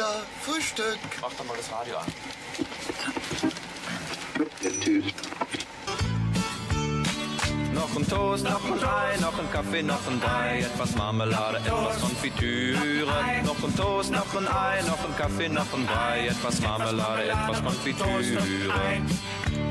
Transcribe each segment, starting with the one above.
Kinder, Frühstück. Mach doch mal das Radio an. Noch ein Toast, noch ein Ei, noch ein Kaffee, noch ein Brei, etwas Marmelade, etwas Konfitüre. Noch ein Toast, noch ein Ei, noch ein Kaffee, noch ein Brei, etwas Marmelade, etwas Konfitüre.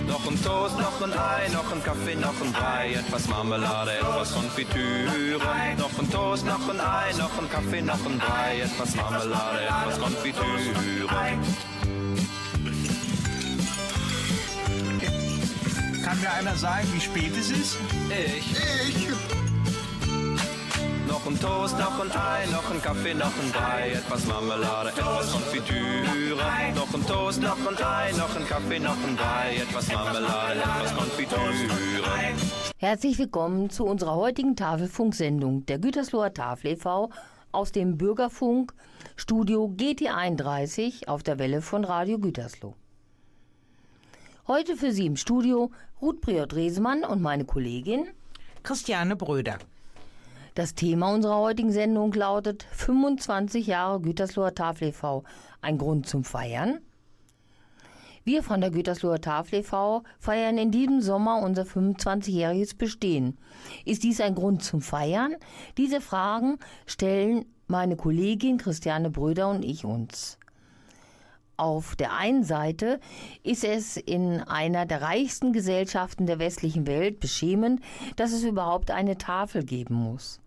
Noch ein Toast, noch ein Ei, noch ein Kaffee, noch ein Brei, etwas Marmelade, etwas Konfitüre. Noch ein Toast, noch ein Ei, noch ein Kaffee, noch ein Brei, etwas Marmelade, etwas Konfitüre. Kann mir einer sagen, wie spät es ist? Ich. Ich. Noch ein Toast, noch ein Ei, noch ein Kaffee, noch ein Brei, etwas Marmelade, etwas Konfitüre. Noch ein Toast, noch ein Ei, noch ein Kaffee, noch ein Brei, etwas Marmelade, etwas Konfitüre. Herzlich willkommen zu unserer heutigen Tafelfunksendung der Gütersloher Tafel e.V. aus dem Bürgerfunk Studio GT31 auf der Welle von Radio Gütersloh. Heute für Sie im Studio Ruth Priot-Resemann und meine Kollegin. Christiane Bröder. Das Thema unserer heutigen Sendung lautet 25 Jahre Gütersloher Tafel e.V. Ein Grund zum Feiern? Wir von der Gütersloher Tafel e.V. feiern in diesem Sommer unser 25-jähriges Bestehen. Ist dies ein Grund zum Feiern? Diese Fragen stellen meine Kollegin Christiane Bröder und ich uns. Auf der einen Seite ist es in einer der reichsten Gesellschaften der westlichen Welt beschämend, dass es überhaupt eine Tafel geben muss.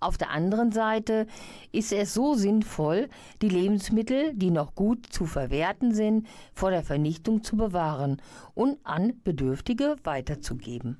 Auf der anderen Seite ist es so sinnvoll, die Lebensmittel, die noch gut zu verwerten sind, vor der Vernichtung zu bewahren und an Bedürftige weiterzugeben.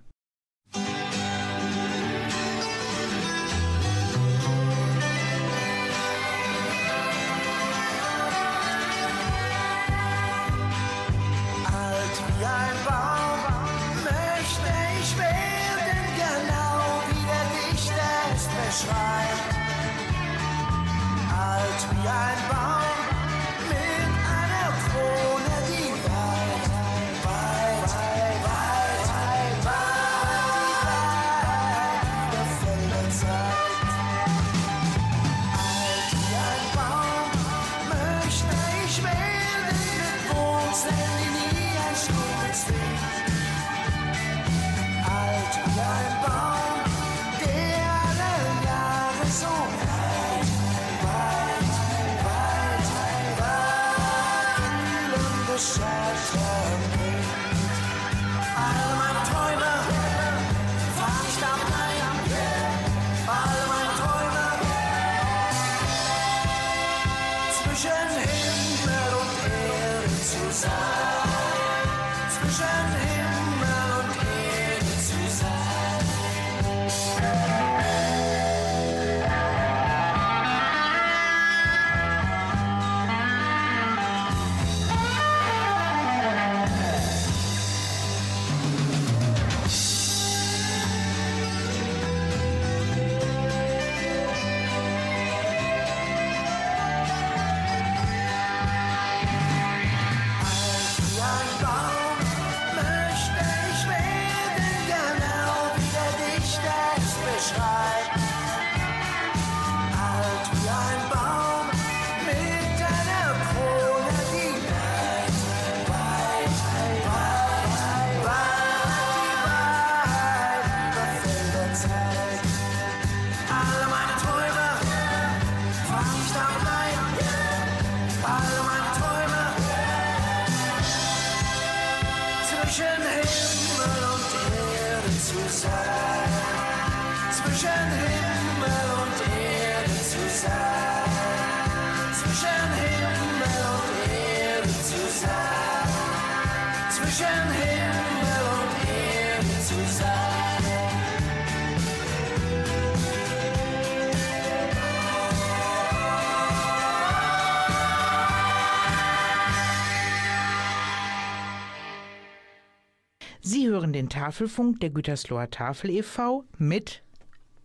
Tafelfunk der Gütersloher Tafel e.V. mit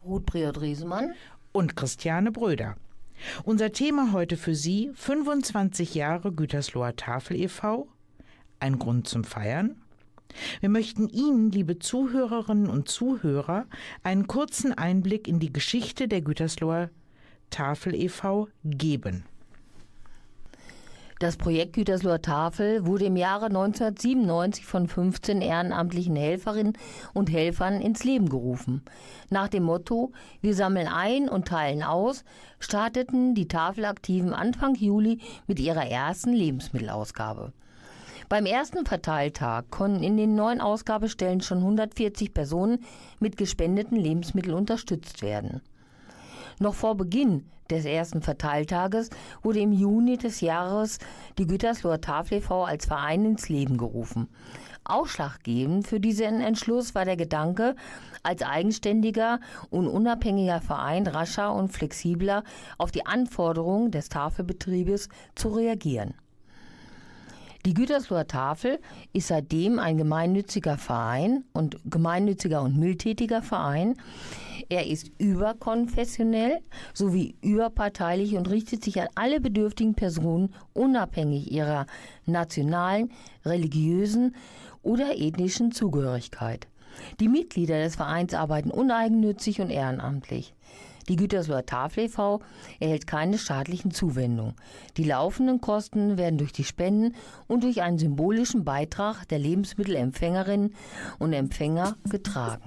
Ruth Priot-Resemann. und Christiane Bröder. Unser Thema heute für Sie 25 Jahre Gütersloher Tafel e.V. Ein Grund zum Feiern. Wir möchten Ihnen, liebe Zuhörerinnen und Zuhörer, einen kurzen Einblick in die Geschichte der Gütersloher Tafel e.V. geben. Das Projekt Gütersloher Tafel wurde im Jahre 1997 von 15 ehrenamtlichen Helferinnen und Helfern ins Leben gerufen. Nach dem Motto Wir sammeln ein und teilen aus starteten die Tafelaktiven Anfang Juli mit ihrer ersten Lebensmittelausgabe. Beim ersten Verteiltag konnten in den neuen Ausgabestellen schon 140 Personen mit gespendeten Lebensmitteln unterstützt werden. Noch vor Beginn des ersten Verteiltages wurde im Juni des Jahres die Gütersloher Tafel e.V. als Verein ins Leben gerufen. Ausschlaggebend für diesen Entschluss war der Gedanke, als eigenständiger und unabhängiger Verein rascher und flexibler auf die Anforderungen des Tafelbetriebes zu reagieren. Die Gütersloher Tafel ist seitdem ein gemeinnütziger Verein und gemeinnütziger und mildtätiger Verein. Er ist überkonfessionell sowie überparteilich und richtet sich an alle bedürftigen Personen unabhängig ihrer nationalen, religiösen oder ethnischen Zugehörigkeit. Die Mitglieder des Vereins arbeiten uneigennützig und ehrenamtlich. Die Gütersloher Tafel e.V. erhält keine staatlichen Zuwendungen. Die laufenden Kosten werden durch die Spenden und durch einen symbolischen Beitrag der Lebensmittelempfängerinnen und Empfänger getragen.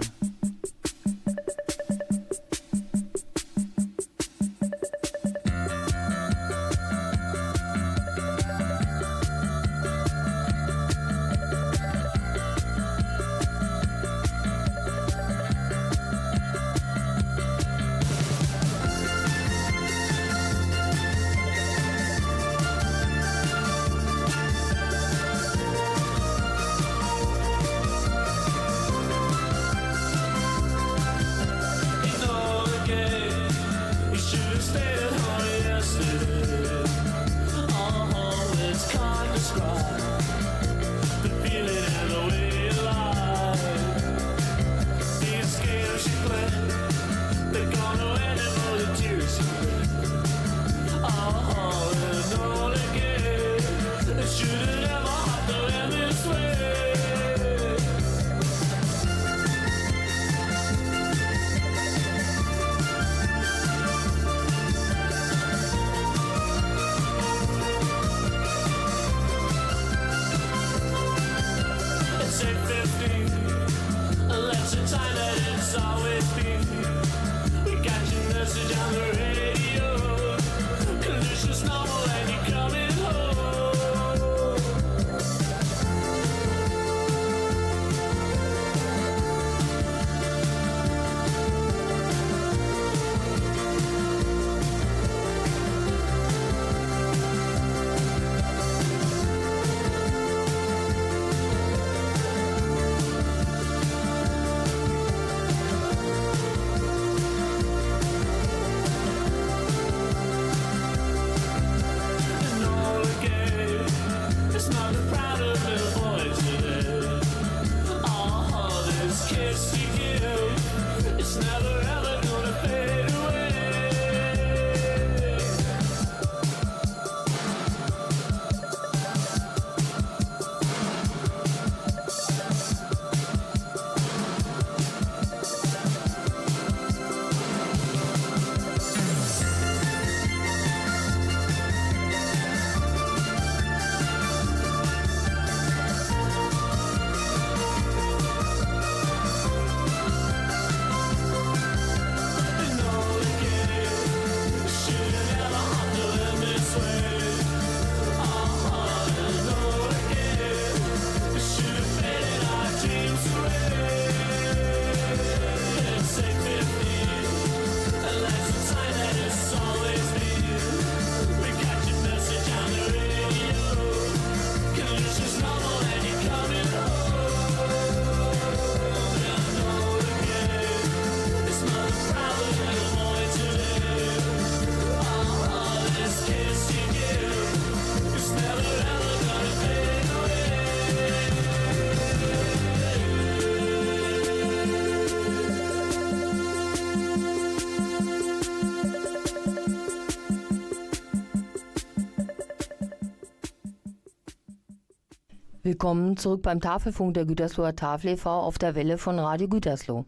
Willkommen zurück beim Tafelfunk der Gütersloher Tafel e.V. auf der Welle von Radio Gütersloh.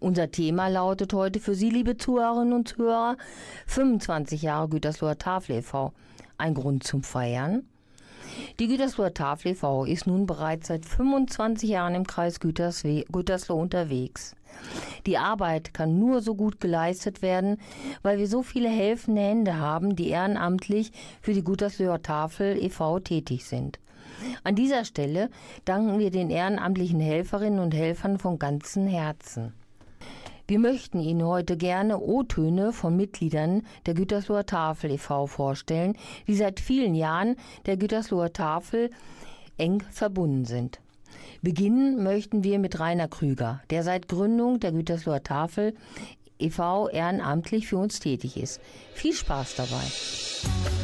Unser Thema lautet heute für Sie, liebe Zuhörerinnen und Zuhörer, 25 Jahre Gütersloher Tafel e.V. Ein Grund zum Feiern? Die Gütersloher Tafel e.V. ist nun bereits seit 25 Jahren im Kreis Gütersloh unterwegs. Die Arbeit kann nur so gut geleistet werden, weil wir so viele helfende Hände haben, die ehrenamtlich für die Gütersloher Tafel e.V. tätig sind. An dieser Stelle danken wir den ehrenamtlichen Helferinnen und Helfern von ganzem Herzen. Wir möchten Ihnen heute gerne O-Töne von Mitgliedern der Gütersloher Tafel e.V. vorstellen, die seit vielen Jahren der Gütersloher Tafel eng verbunden sind. Beginnen möchten wir mit Rainer Krüger, der seit Gründung der Gütersloher Tafel e.V. ehrenamtlich für uns tätig ist. Viel Spaß dabei.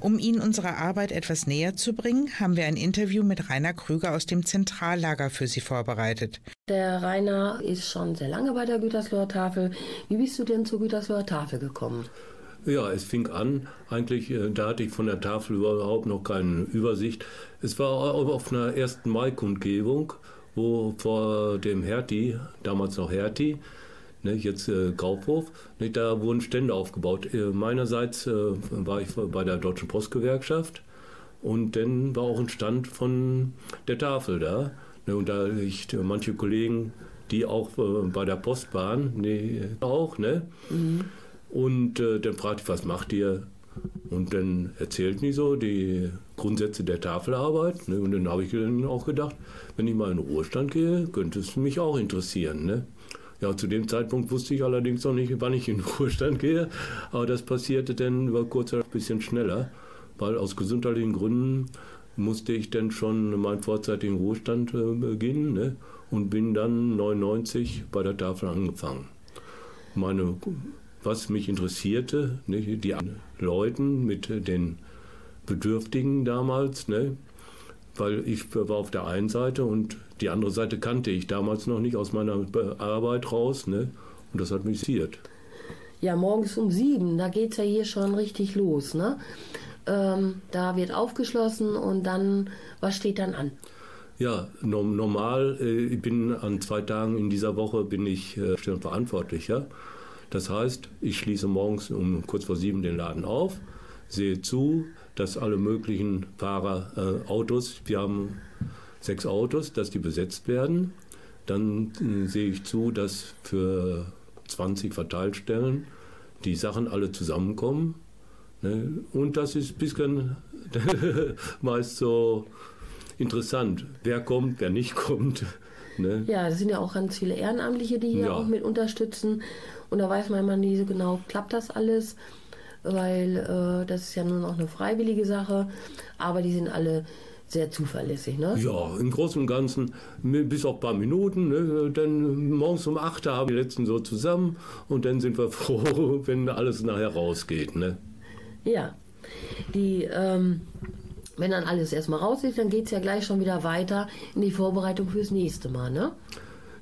Um Ihnen unsere Arbeit etwas näher zu bringen, haben wir ein Interview mit Rainer Krüger aus dem Zentrallager für Sie vorbereitet. Der Rainer ist schon sehr lange bei der Gütersloher Tafel. Wie bist du denn zur Gütersloher Tafel gekommen? Ja, es fing an, eigentlich, äh, da hatte ich von der Tafel überhaupt noch keine Übersicht. Es war auf einer ersten Mai-Kundgebung, wo vor dem Hertie, damals noch Hertie, ne, jetzt äh, Kaufhof, ne, da wurden Stände aufgebaut. Äh, meinerseits äh, war ich bei der Deutschen Postgewerkschaft und dann war auch ein Stand von der Tafel da. Ne, und da ich manche Kollegen, die auch äh, bei der Post waren, ne, auch, ne? Mhm. Und äh, dann fragte ich, was macht ihr? Und dann erzählten die so die Grundsätze der Tafelarbeit. Ne? Und dann habe ich dann auch gedacht, wenn ich mal in den Ruhestand gehe, könnte es mich auch interessieren. Ne? Ja, zu dem Zeitpunkt wusste ich allerdings noch nicht, wann ich in den Ruhestand gehe. Aber das passierte dann über kurz ein bisschen schneller, weil aus gesundheitlichen Gründen musste ich dann schon meinen vorzeitigen Ruhestand äh, beginnen ne? und bin dann 99 bei der Tafel angefangen. Meine was mich interessierte, ne, die Leuten mit den Bedürftigen damals, ne, weil ich war auf der einen Seite und die andere Seite kannte ich damals noch nicht aus meiner Arbeit raus, ne, und das hat mich interessiert. Ja, morgens um sieben, da geht es ja hier schon richtig los, ne? Ähm, da wird aufgeschlossen und dann, was steht dann an? Ja, normal, äh, ich bin an zwei Tagen in dieser Woche bin ich äh, verantwortlicher. Das heißt, ich schließe morgens um kurz vor sieben den Laden auf, sehe zu, dass alle möglichen Fahrer, äh, Autos, wir haben sechs Autos, dass die besetzt werden. Dann äh, sehe ich zu, dass für 20 Verteilstellen die Sachen alle zusammenkommen. Ne? Und das ist ein bisschen meist so interessant. Wer kommt, wer nicht kommt. Ne? Ja, es sind ja auch ganz viele Ehrenamtliche, die hier ja. auch mit unterstützen. Und da weiß man immer nie so genau, klappt das alles, weil äh, das ist ja nur noch eine freiwillige Sache. Aber die sind alle sehr zuverlässig, ne? Ja, im Großen und Ganzen, bis auf ein paar Minuten. Ne? Dann morgens um 8 haben die letzten so zusammen und dann sind wir froh, wenn alles nachher rausgeht, ne? Ja. Die, ähm, wenn dann alles erstmal raus ist, dann geht es ja gleich schon wieder weiter in die Vorbereitung fürs nächste Mal, ne?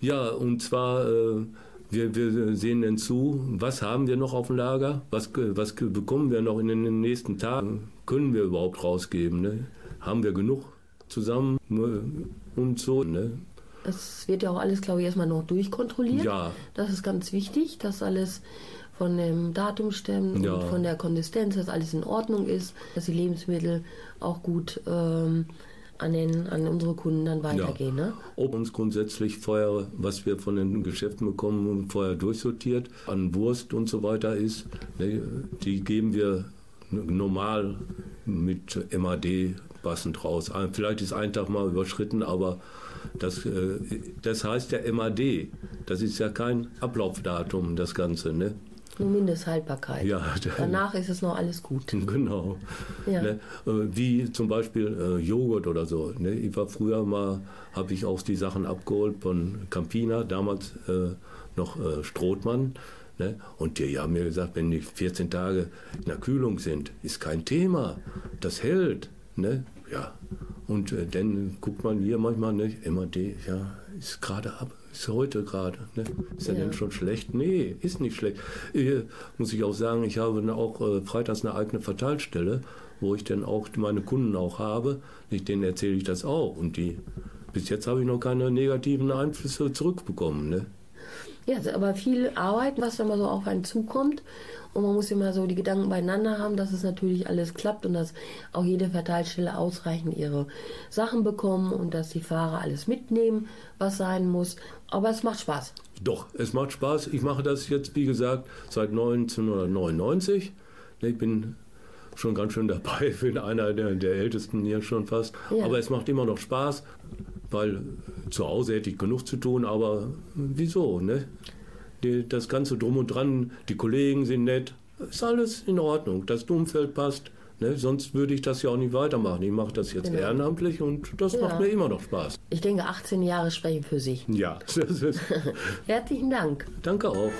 Ja, und zwar. Äh, wir, wir sehen dann zu, was haben wir noch auf dem Lager, was, was bekommen wir noch in den nächsten Tagen, können wir überhaupt rausgeben, ne? haben wir genug zusammen ne? und so. Ne? Es wird ja auch alles, glaube ich, erstmal noch durchkontrolliert. Ja. Das ist ganz wichtig, dass alles von dem Datum stimmt ja. und von der Konsistenz, dass alles in Ordnung ist, dass die Lebensmittel auch gut ähm, an, den, an unsere Kunden dann weitergehen. Ja. Ne? Ob uns grundsätzlich vorher, was wir von den Geschäften bekommen, vorher durchsortiert, an Wurst und so weiter ist, ne, die geben wir normal mit MAD passend raus. Vielleicht ist ein Tag mal überschritten, aber das, äh, das heißt ja MAD. Das ist ja kein Ablaufdatum, das Ganze. Ne? Nur Mindesthaltbarkeit. Ja, Danach ist es noch alles gut. Genau. Ja. Ne? Äh, wie zum Beispiel äh, Joghurt oder so. Ne? Ich war früher mal, habe ich auch die Sachen abgeholt von Campina, damals äh, noch äh, Strothmann. Ne? Und die haben mir gesagt, wenn die 14 Tage in der Kühlung sind, ist kein Thema. Das hält. Ne? Ja. Und äh, dann guckt man hier manchmal, ne? MAD, ja, ist gerade ab, ist heute gerade. Ne? Ist ja, denn schon schlecht? Nee, ist nicht schlecht. Hier muss ich auch sagen, ich habe auch äh, freitags eine eigene Verteilstelle, wo ich dann auch meine Kunden auch habe. Ich, denen erzähle ich das auch. Und die bis jetzt habe ich noch keine negativen Einflüsse zurückbekommen. Ne? Ja, aber viel Arbeit, was dann mal so auf einen zukommt. Und man muss immer so die Gedanken beieinander haben, dass es natürlich alles klappt und dass auch jede Verteilstelle ausreichend ihre Sachen bekommen und dass die Fahrer alles mitnehmen, was sein muss. Aber es macht Spaß. Doch, es macht Spaß. Ich mache das jetzt, wie gesagt, seit 1999. Ich bin schon ganz schön dabei, bin einer der, der Ältesten hier schon fast. Ja. Aber es macht immer noch Spaß weil zu Hause hätte ich genug zu tun, aber wieso, ne? Die, das Ganze drum und dran, die Kollegen sind nett, ist alles in Ordnung, das Umfeld passt. Ne? Sonst würde ich das ja auch nicht weitermachen. Ich mache das jetzt genau. ehrenamtlich und das ja. macht mir immer noch Spaß. Ich denke, 18 Jahre sprechen für sich. Ja. Herzlichen Dank. Danke auch.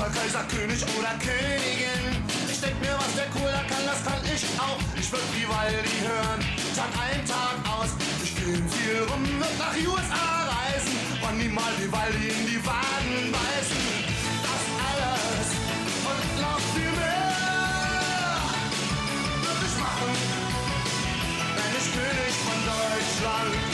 Kanzler, Kaiser, König oder Königin. Ich denk mir, was der Cooler kann, das kann ich auch. Ich würd Vivaldi hören, Tag ein, Tag aus. Ich geh viel rum, wird nach USA reisen und niemals Vivaldi in die Waden beißen. Das alles und noch viel mehr würd ich machen, wenn ich König von Deutschland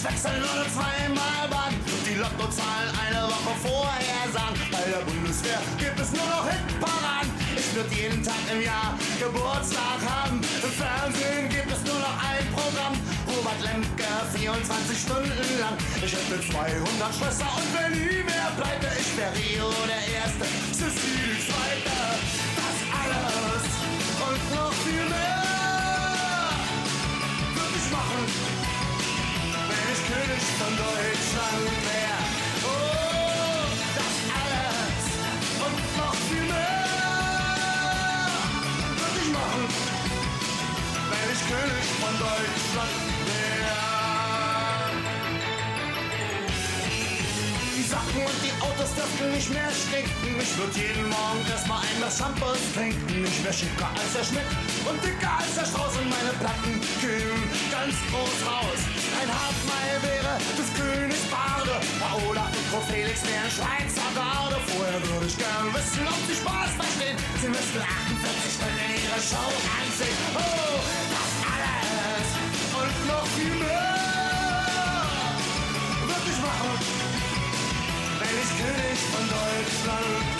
Täglich wechseln oder zweimal und die Lottozahlen eine Woche vorher sagen. Bei der Bundeswehr gibt es nur noch Hitparaden. Ich würd jeden Tag im Jahr Geburtstag haben. Im Fernsehen gibt es nur noch ein Programm. Robert Lemke 24 Stunden lang. Ich hätte 200 Schwestern und wenn nie mehr pleite, ich wär Rio der Erste, Sissi Zweite. Das alles und noch viel mehr würd ich machen, König von Deutschland wär. Oh, das alles und noch viel mehr würd ich machen, wenn ich König von Deutschland wär. Die Sachen und die Autos dürften nicht mehr stinken. Ich würd jeden Morgen erstmal ein Glas Shampoos trinken. Ich wär schicker als der Schmidt und dicker als der Strauß und meine Platten kühlen ganz groß raus. Ein Hartmeier wäre des Königs Barde. Paola und Felix wären Schweizer Garde. Vorher würde ich gern wissen, ob sie Spaß verstehen. Sie müssten 48 Stunden ihre Show ansehen. Oh, das alles und noch viel mehr würd ich machen wenn ich König von Deutschland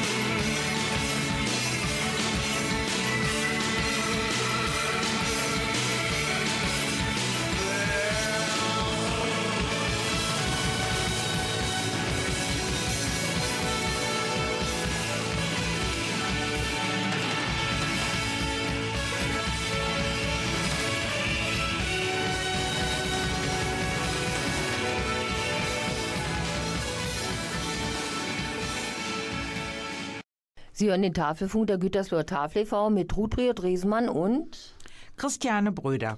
Sie hören den Tafelfunk der Gütersloher Tafel e.V. mit Rudrio Driesmann und Christiane Bröder.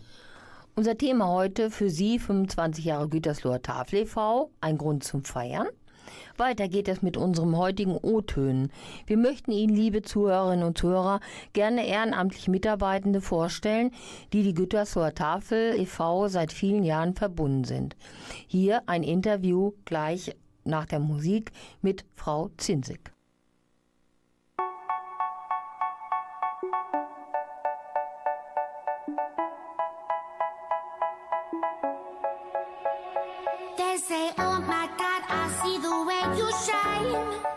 unser Thema heute für Sie 25 Jahre Gütersloher Tafel e.V. Ein Grund zum Feiern. Weiter geht es mit unserem heutigen O-Tönen. Wir möchten Ihnen, liebe Zuhörerinnen und Zuhörer, gerne ehrenamtlich Mitarbeitende vorstellen, die die Gütersloher Tafel e.V. seit vielen Jahren verbunden sind. Hier ein Interview gleich nach der Musik mit Frau Zinsig. Shine.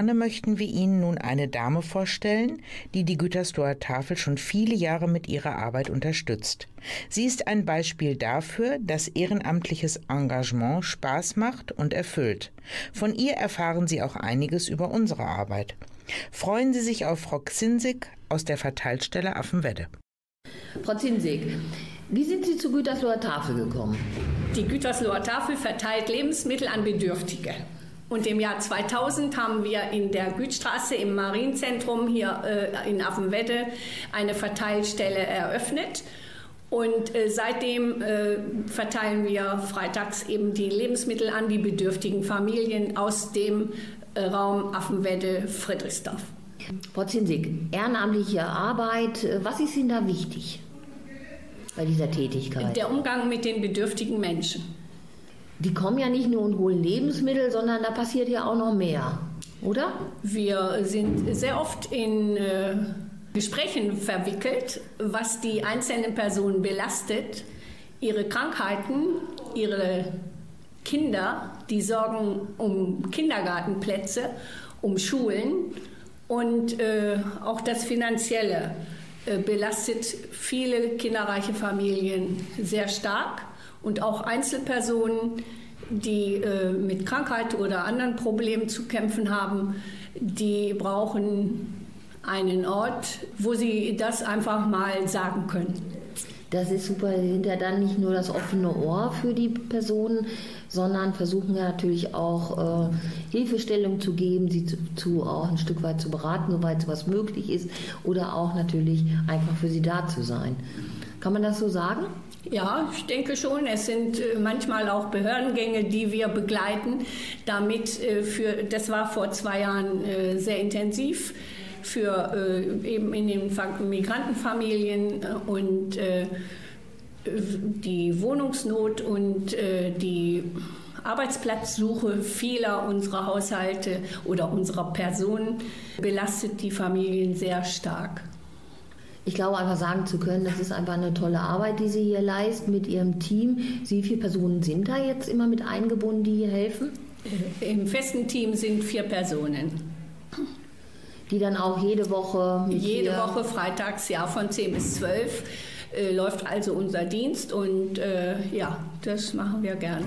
Gerne möchten wir Ihnen nun eine Dame vorstellen, die die Gütersloher Tafel schon viele Jahre mit ihrer Arbeit unterstützt. Sie ist ein Beispiel dafür, dass ehrenamtliches Engagement Spaß macht und erfüllt. Von ihr erfahren Sie auch einiges über unsere Arbeit. Freuen Sie sich auf Frau Xinsig aus der Verteilstelle Affenwedde. Frau Zinsig, wie sind Sie zur Gütersloher Tafel gekommen? Die Gütersloher Tafel verteilt Lebensmittel an Bedürftige. Und im Jahr 2000 haben wir in der Gütstraße im Marienzentrum hier äh, in Affenwedde eine Verteilstelle eröffnet. Und äh, seitdem äh, verteilen wir freitags eben die Lebensmittel an die bedürftigen Familien aus dem äh, Raum Affenwedde-Friedrichsdorf. Frau Zinsig, ehrenamtliche Arbeit, äh, was ist Ihnen da wichtig bei dieser Tätigkeit? Der Umgang mit den bedürftigen Menschen. Die kommen ja nicht nur und holen Lebensmittel, sondern da passiert ja auch noch mehr, oder? Wir sind sehr oft in äh, Gesprächen verwickelt, was die einzelnen Personen belastet, ihre Krankheiten, ihre Kinder, die sorgen um Kindergartenplätze, um Schulen und äh, auch das Finanzielle äh, belastet viele kinderreiche Familien sehr stark und auch Einzelpersonen, die äh, mit Krankheit oder anderen Problemen zu kämpfen haben, die brauchen einen Ort, wo sie das einfach mal sagen können. Das ist super. Sie sind ja dann nicht nur das offene Ohr für die Personen, sondern versuchen ja natürlich auch äh, Hilfestellung zu geben, sie zu, zu auch ein Stück weit zu beraten, soweit sowas möglich ist, oder auch natürlich einfach für sie da zu sein. Kann man das so sagen? Ja, ich denke schon. Es sind äh, manchmal auch Behördengänge, die wir begleiten. Damit äh, für, das war vor zwei Jahren äh, sehr intensiv für eben in den Fa- Migrantenfamilien und die Wohnungsnot und die Arbeitsplatzsuche vieler unserer Haushalte oder unserer Personen belastet die Familien sehr stark. Ich glaube, einfach sagen zu können, das ist einfach eine tolle Arbeit, die Sie hier leisten mit Ihrem Team. Wie viele Personen sind da jetzt immer mit eingebunden, die hier helfen? Im festen Team sind vier Personen. Die dann auch jede Woche mit Jede Woche freitags, ja, von 10 bis 12 äh, läuft also unser Dienst und äh, ja, das machen wir gerne.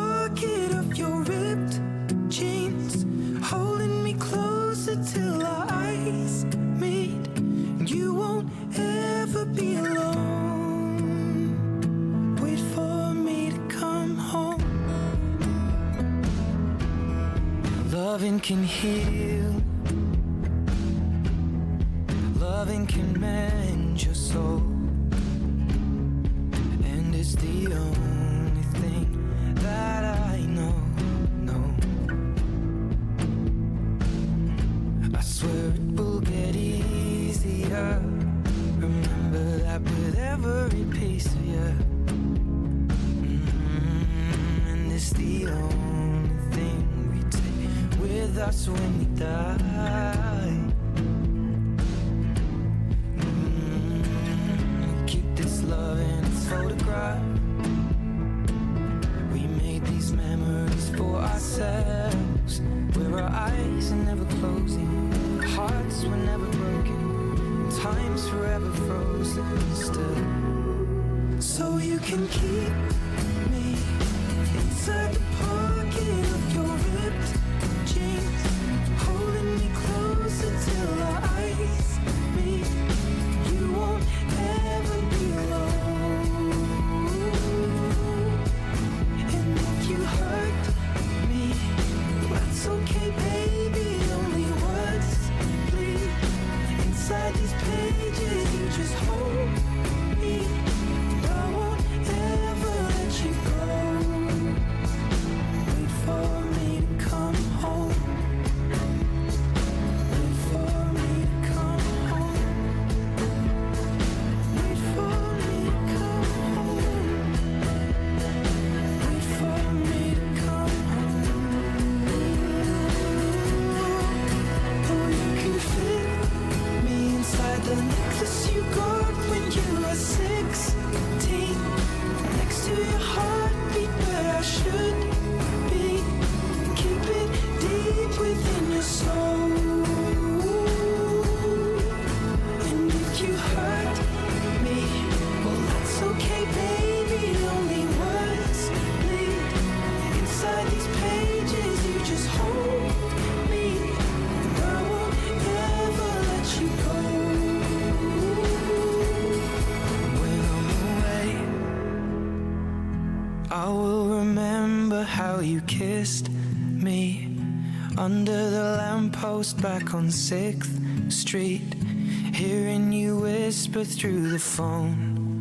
Through the phone.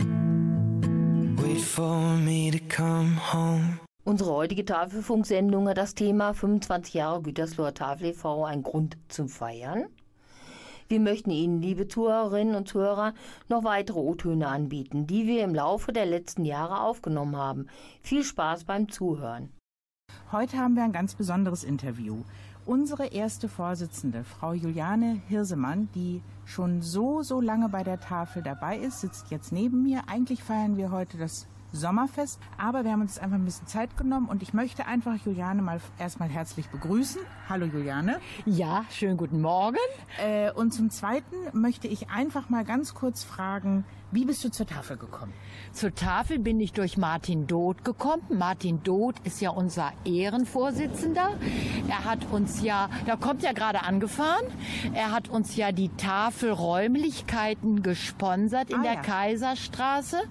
Wait for me to come home. Unsere heutige Tafelfunksendung hat das Thema 25 Jahre Gütersloher Tafel e.V. ein Grund zum Feiern. Wir möchten Ihnen, liebe Zuhörerinnen und Zuhörer, noch weitere O-Töne anbieten, die wir im Laufe der letzten Jahre aufgenommen haben. Viel Spaß beim Zuhören. Heute haben wir ein ganz besonderes Interview. Unsere erste Vorsitzende, Frau Juliane Hirsemann, die schon so, so lange bei der Tafel dabei ist, sitzt jetzt neben mir. Eigentlich feiern wir heute das Sommerfest, aber wir haben uns einfach ein bisschen Zeit genommen und ich möchte einfach Juliane mal erstmal herzlich begrüßen. Hallo Juliane. Ja, schönen guten Morgen. Äh, und zum Zweiten möchte ich einfach mal ganz kurz fragen, wie bist du zur Tafel gekommen? Zur Tafel bin ich durch Martin Doth gekommen. Martin Doth ist ja unser Ehrenvorsitzender. Er hat uns ja, da kommt ja gerade angefahren, er hat uns ja die Tafelräumlichkeiten gesponsert in Ah, der ja. Kaiserstraße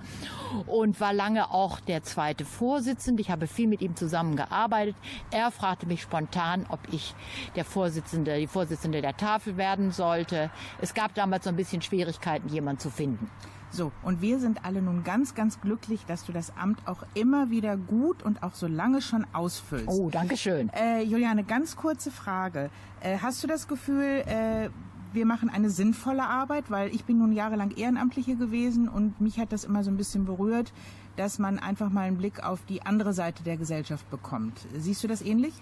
und war lange auch der zweite Vorsitzende. Ich habe viel mit ihm zusammengearbeitet. Er fragte mich spontan, ob ich der Vorsitzende, die Vorsitzende der Tafel werden sollte. Es gab damals so ein bisschen Schwierigkeiten, jemanden zu finden. So, und wir sind alle nun ganz, ganz glücklich, dass du das Amt auch immer wieder gut und auch so lange schon ausfüllst. Oh, danke schön. Äh, Juliane, ganz kurze Frage. Äh, hast du das Gefühl, äh, wir machen eine sinnvolle Arbeit? Weil ich bin nun jahrelang Ehrenamtliche gewesen und mich hat das immer so ein bisschen berührt, dass man einfach mal einen Blick auf die andere Seite der Gesellschaft bekommt. Siehst du das ähnlich?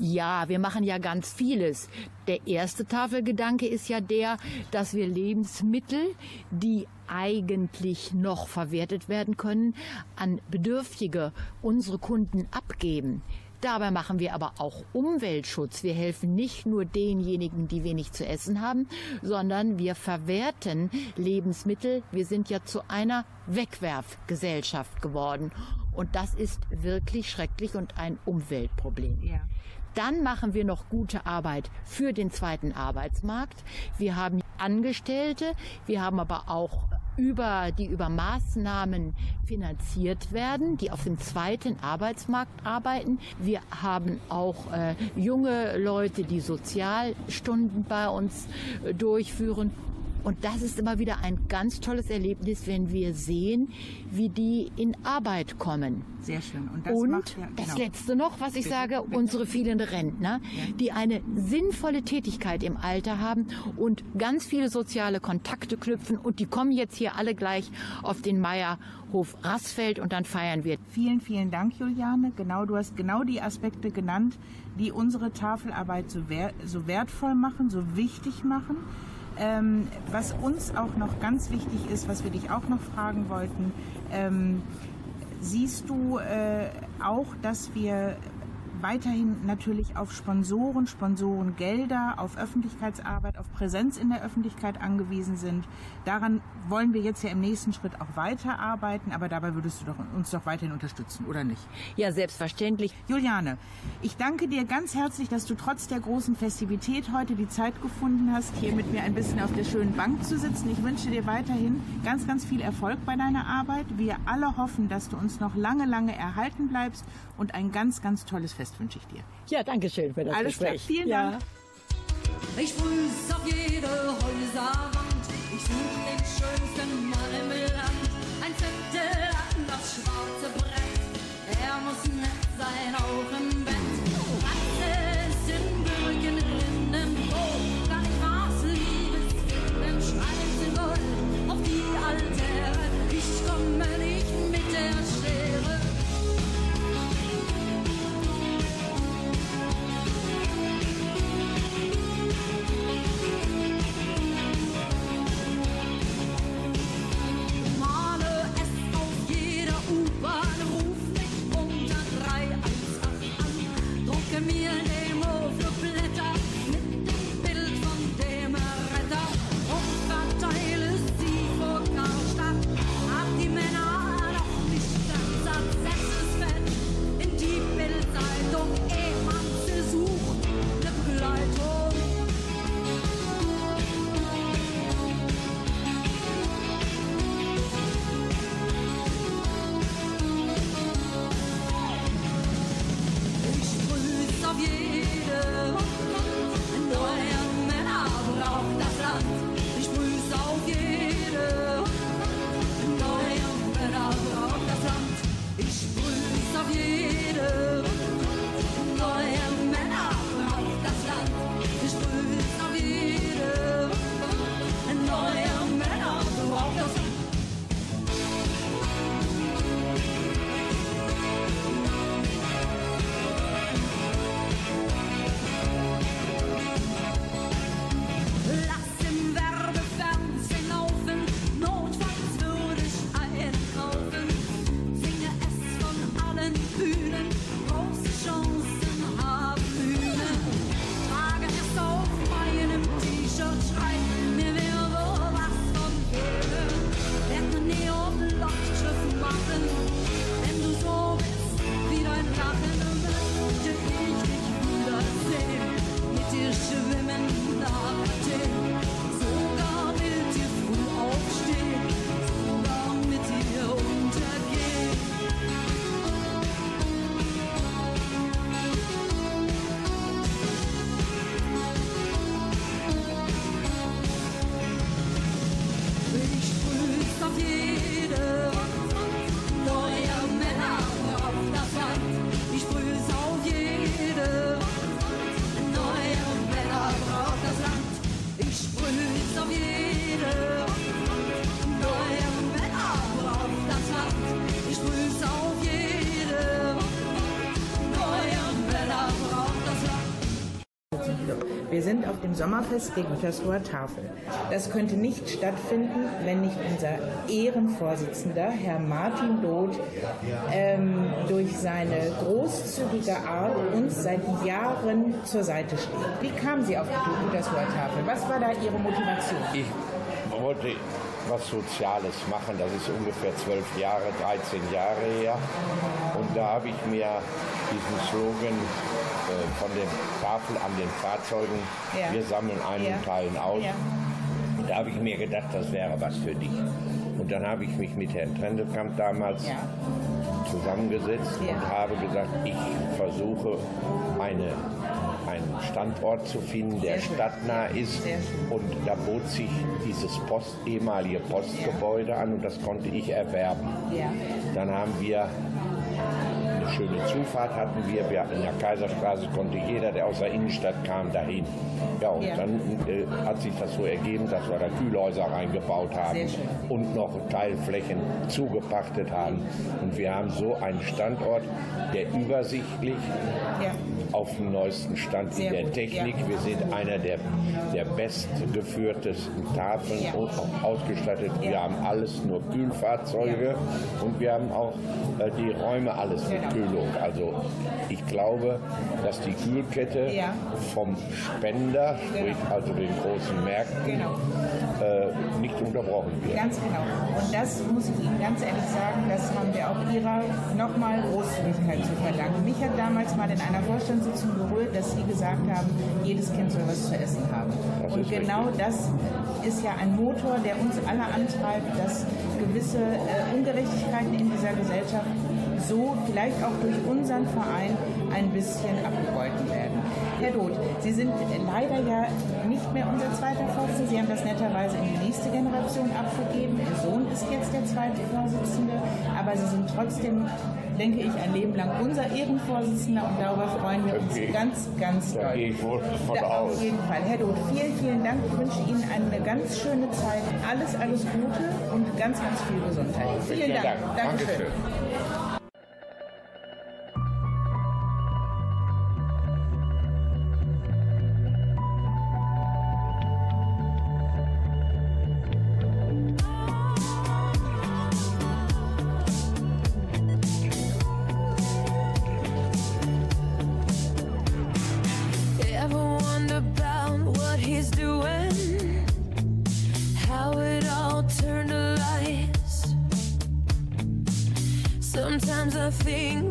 Ja, wir machen ja ganz vieles. Der erste Tafelgedanke ist ja der, dass wir Lebensmittel, die eigentlich noch verwertet werden können, an Bedürftige, unsere Kunden abgeben. Dabei machen wir aber auch Umweltschutz. Wir helfen nicht nur denjenigen, die wenig zu essen haben, sondern wir verwerten Lebensmittel. Wir sind ja zu einer Wegwerfgesellschaft geworden. Und das ist wirklich schrecklich und ein Umweltproblem. Ja. Dann machen wir noch gute Arbeit für den zweiten Arbeitsmarkt. Wir haben Angestellte, wir haben aber auch über, die über Maßnahmen finanziert werden, die auf dem zweiten Arbeitsmarkt arbeiten. Wir haben auch äh, junge Leute, die Sozialstunden bei uns äh, durchführen. Und das ist immer wieder ein ganz tolles Erlebnis, wenn wir sehen, wie die in Arbeit kommen. Sehr schön. Und das, Und macht ja, das genau. Letzte noch, was ich Bitte, sage, bitte. unsere vielen Rentner, die eine sinnvolle Tätigkeit im Alter haben und ganz viele soziale Kontakte knüpfen. Und die kommen jetzt hier alle gleich auf den Meierhof Rassfeld und dann feiern wir. Vielen, vielen Dank, Juliane. Genau, du hast genau die Aspekte genannt, die unsere Tafelarbeit so, wer so wertvoll machen, so wichtig machen. Ähm, was uns auch noch ganz wichtig ist, was wir dich auch noch fragen wollten, ähm, siehst du äh, auch, dass wir weiterhin natürlich auf Sponsoren, Sponsorengelder, auf Öffentlichkeitsarbeit, auf Präsenz in der Öffentlichkeit angewiesen sind. Daran wollen wir jetzt ja im nächsten Schritt auch weiterarbeiten, aber dabei würdest du doch, uns doch weiterhin unterstützen, oder nicht? Ja, selbstverständlich. Juliane, ich danke dir ganz herzlich, dass du trotz der großen Festivität heute die Zeit gefunden hast, hier mit mir ein bisschen auf der schönen Bank zu sitzen. Ich wünsche dir weiterhin ganz, ganz viel Erfolg bei deiner Arbeit. Wir alle hoffen, dass du uns noch lange, lange erhalten bleibst und ein ganz, ganz tolles Fest wünsche ich dir. Ja, danke schön für das Alles klar, Gespräch. vielen ja. Dank. Ich grüß auf jede Häuserwand. Ich such den schönsten Marmelland. Ein Zettel an das schwarze Brett. Er muss nett sein, auch im Bett. Alles in Birken, Rinden, Brot. Gar nicht was Liebes finden. Schreiben Sie wohl auf die Altäre. Auf Sommerfest der Gütersloher Tafel. Das könnte nicht stattfinden, wenn nicht unser Ehrenvorsitzender, Herr Martin Doth, ähm, durch seine großzügige Art uns seit Jahren zur Seite steht. Wie kamen Sie auf die Gütersloher Tafel? Was war da Ihre Motivation? Ich wollte was Soziales machen. Das ist ungefähr zwölf Jahre, 13 Jahre her. Und da habe ich mir diesen Slogan äh, von der Tafel an den Fahrzeugen, Ja. wir sammeln ein Ja. und teilen aus. Ja. Da habe ich mir gedacht, das wäre was für dich. Und dann habe ich mich mit Herrn Trendelkamp damals Ja. zusammengesetzt Ja. und habe gesagt, ich versuche eine, einen Standort zu finden, der stadtnah ist. Und da bot sich dieses Post, ehemalige Postgebäude an und das konnte ich erwerben. Ja. Dann haben wir schöne Zufahrt hatten wir. wir in der Kaiserstraße konnte jeder, der aus der Innenstadt kam, dahin. Ja, und Ja. dann äh, hat sich das so ergeben, dass wir da Kühlhäuser reingebaut haben und noch Teilflächen zugepachtet haben. Und wir haben so einen Standort, der übersichtlich Ja. Auf dem neuesten Stand Sehr in der gut, Technik. ja. Wir sind einer der, der bestgeführtesten Tafeln Ja. und auch ausgestattet. Wir Ja. haben alles nur Kühlfahrzeuge und wir haben auch äh, die Räume alles mit Genau. Kühlung. Also ich glaube, dass die Kühlkette vom Spender, sprich also den großen Märkten, Genau. äh, nicht unterbrochen wird. Ganz genau. Und das muss ich Ihnen ganz ehrlich sagen, das haben wir auch Ihrer nochmal Großzügigkeit zu verdanken. Mich hat damals mal in einer Vorstandssitzung berührt, dass Sie gesagt haben, jedes Kind soll was zu essen haben. Das Und genau richtig. das ist ja ein Motor, der uns alle antreibt, dass gewisse äh, Ungerechtigkeiten in dieser Gesellschaft so vielleicht auch durch unseren Verein ein bisschen abgegolten werden. Herr Doth, Sie sind leider ja nicht mehr unser zweiter Vorsitzender. Sie haben das netterweise in die nächste Generation abgegeben. Ihr Sohn ist jetzt der zweite Vorsitzende, aber Sie sind trotzdem, denke ich, ein Leben lang unser Ehrenvorsitzender und darüber freuen wir uns Okay. ganz, ganz Da doll. gehe ich wohl von Da, aus. Auf jeden Fall. Herr Doth, vielen, vielen Dank. Ich wünsche Ihnen eine ganz schöne Zeit. Alles, alles Gute und ganz, ganz viel Gesundheit. Vielen, Vielen Dank. Dank. Dankeschön. Dankeschön. nothing.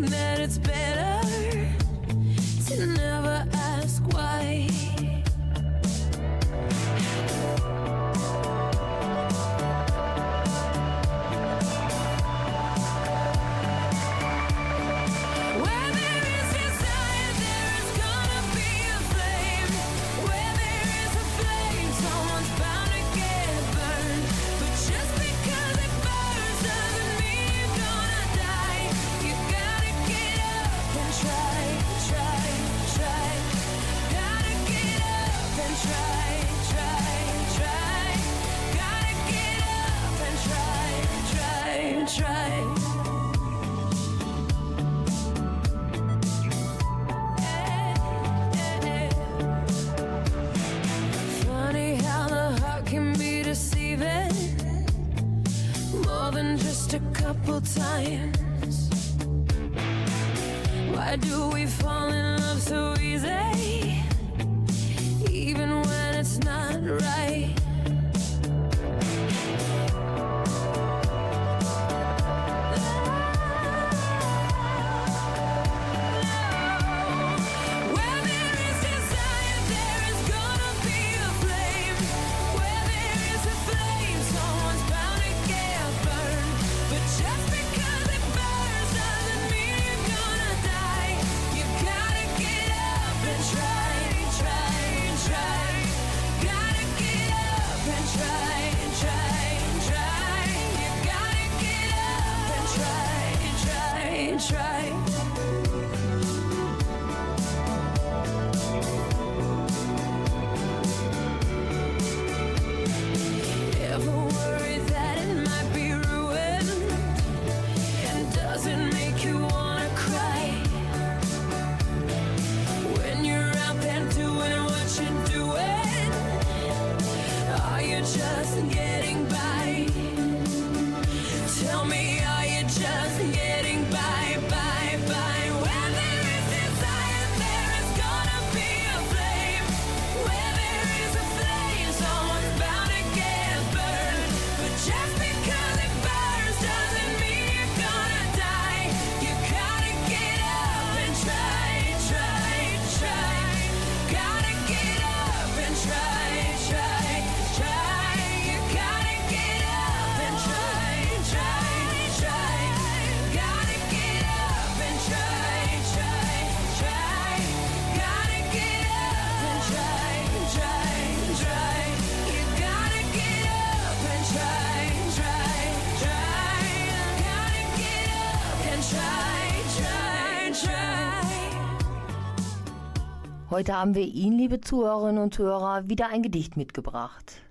Heute haben wir Ihnen, liebe Zuhörerinnen und Zuhörer, wieder ein Gedicht mitgebracht.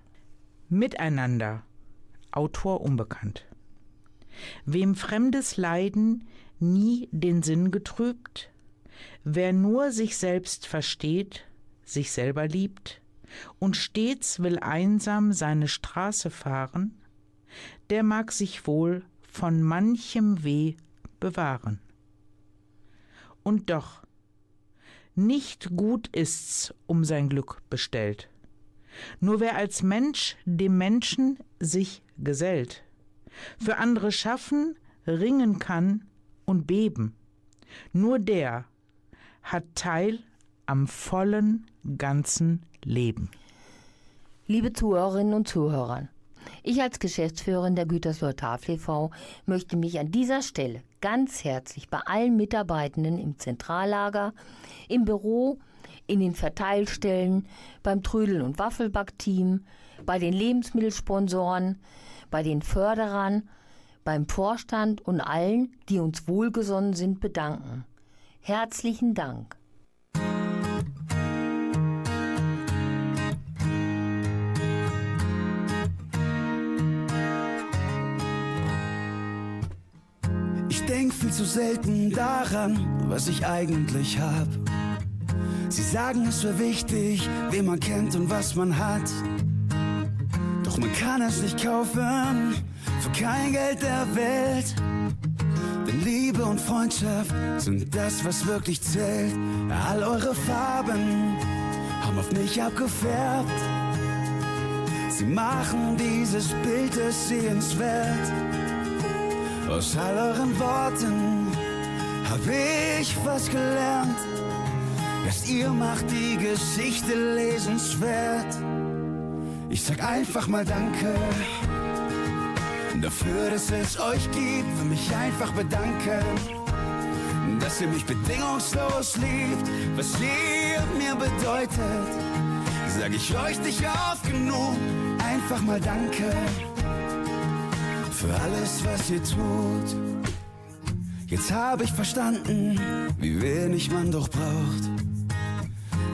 Miteinander. Autor unbekannt. Wem fremdes Leiden nie den Sinn getrübt, wer nur sich selbst versteht, sich selber liebt und stets will einsam seine Straße fahren, der mag sich wohl von manchem Weh bewahren. Und doch, nicht gut ist's um sein Glück bestellt. Nur wer als Mensch dem Menschen sich gesellt, für andere schaffen, ringen kann und beben, nur der hat Teil am vollen ganzen Leben. Liebe Zuhörerinnen und Zuhörer, ich als Geschäftsführerin der Gütersloher Tafel e.V. möchte mich an dieser Stelle ganz herzlich bei allen Mitarbeitenden im Zentrallager, im Büro, in den Verteilstellen, beim Trödel- und Waffelbackteam, bei den Lebensmittelsponsoren, bei den Förderern, beim Vorstand und allen, die uns wohlgesonnen sind, bedanken. Herzlichen Dank. Viel zu selten daran, was ich eigentlich hab. Sie sagen, es wäre wichtig, wen man kennt und was man hat. Doch man kann es nicht kaufen, für kein Geld der Welt. Denn Liebe und Freundschaft sind das, was wirklich zählt. All eure Farben haben auf mich abgefärbt. Sie machen dieses Bild es sehenswert. Aus all euren Worten hab ich was gelernt. Erst ihr macht die Geschichte lesenswert. Ich sag einfach mal Danke dafür, dass es euch gibt. Will mich einfach bedanken, dass ihr mich bedingungslos liebt. Was ihr mir bedeutet, sag ich euch nicht oft genug. Einfach mal Danke für alles, was ihr tut. Jetzt habe ich verstanden, wie wenig man doch braucht.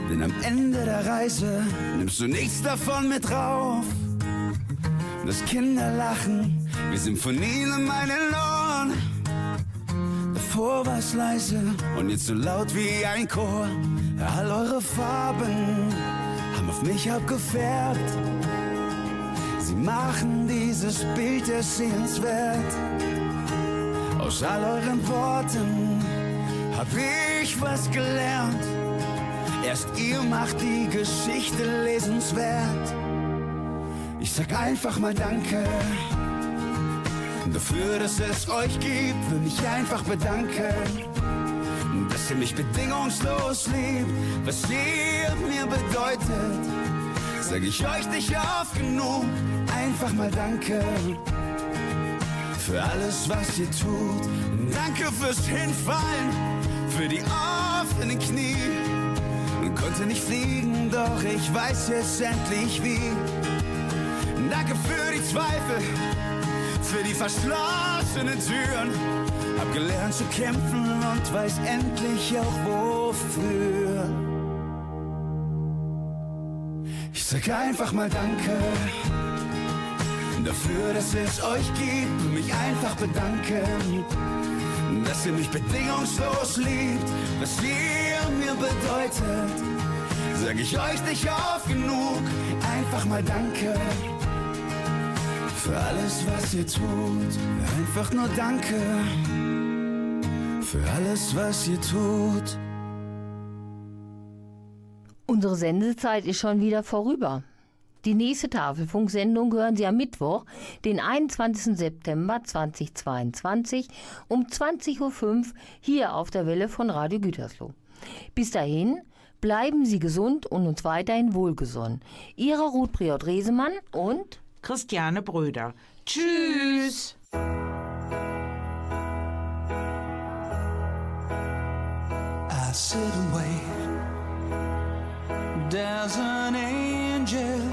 Denn am Ende der Reise nimmst du nichts davon mit rauf. Das Kinderlachen, wie Symphonien in meinen Ohren. Davor war es leise und jetzt so laut wie ein Chor. All eure Farben haben auf mich abgefärbt. Sie machen dieses Bild es sehenswert. Aus all euren Worten hab ich was gelernt. Erst ihr macht die Geschichte lesenswert. Ich sag einfach mal Danke dafür, dass es euch gibt. Will mich einfach bedanken, dass ihr mich bedingungslos liebt. Was ihr mir bedeutet, sag ich euch nicht oft genug. Einfach mal Danke für alles, was ihr tut. Danke fürs Hinfallen, für die offenen Knie. Konnte nicht fliegen, doch ich weiß jetzt endlich wie. Danke für die Zweifel, für die verschlossenen Türen. Hab gelernt zu kämpfen und weiß endlich auch wofür. Ich sag einfach mal Danke dafür, dass es euch gibt und mich einfach bedanken, dass ihr mich bedingungslos liebt, was ihr mir bedeutet. Sag ich euch nicht oft genug, einfach mal Danke Für alles, was ihr tut, einfach nur Danke. Für alles, was ihr tut. Unsere Sendezeit ist schon wieder vorüber. Die nächste Tafelfunksendung hören Sie am Mittwoch, den 21. September 2022 um 20.05 Uhr hier auf der Welle von Radio Gütersloh. Bis dahin bleiben Sie gesund und uns weiterhin wohlgesonnen. Ihre Ruth Priot Resemann und Christiane Bröder. Tschüss. I sit and wait. Does an angel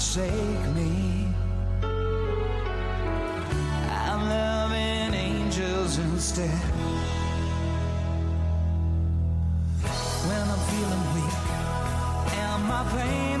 forsake me. I'm loving angels instead. When I'm feeling weak and my pain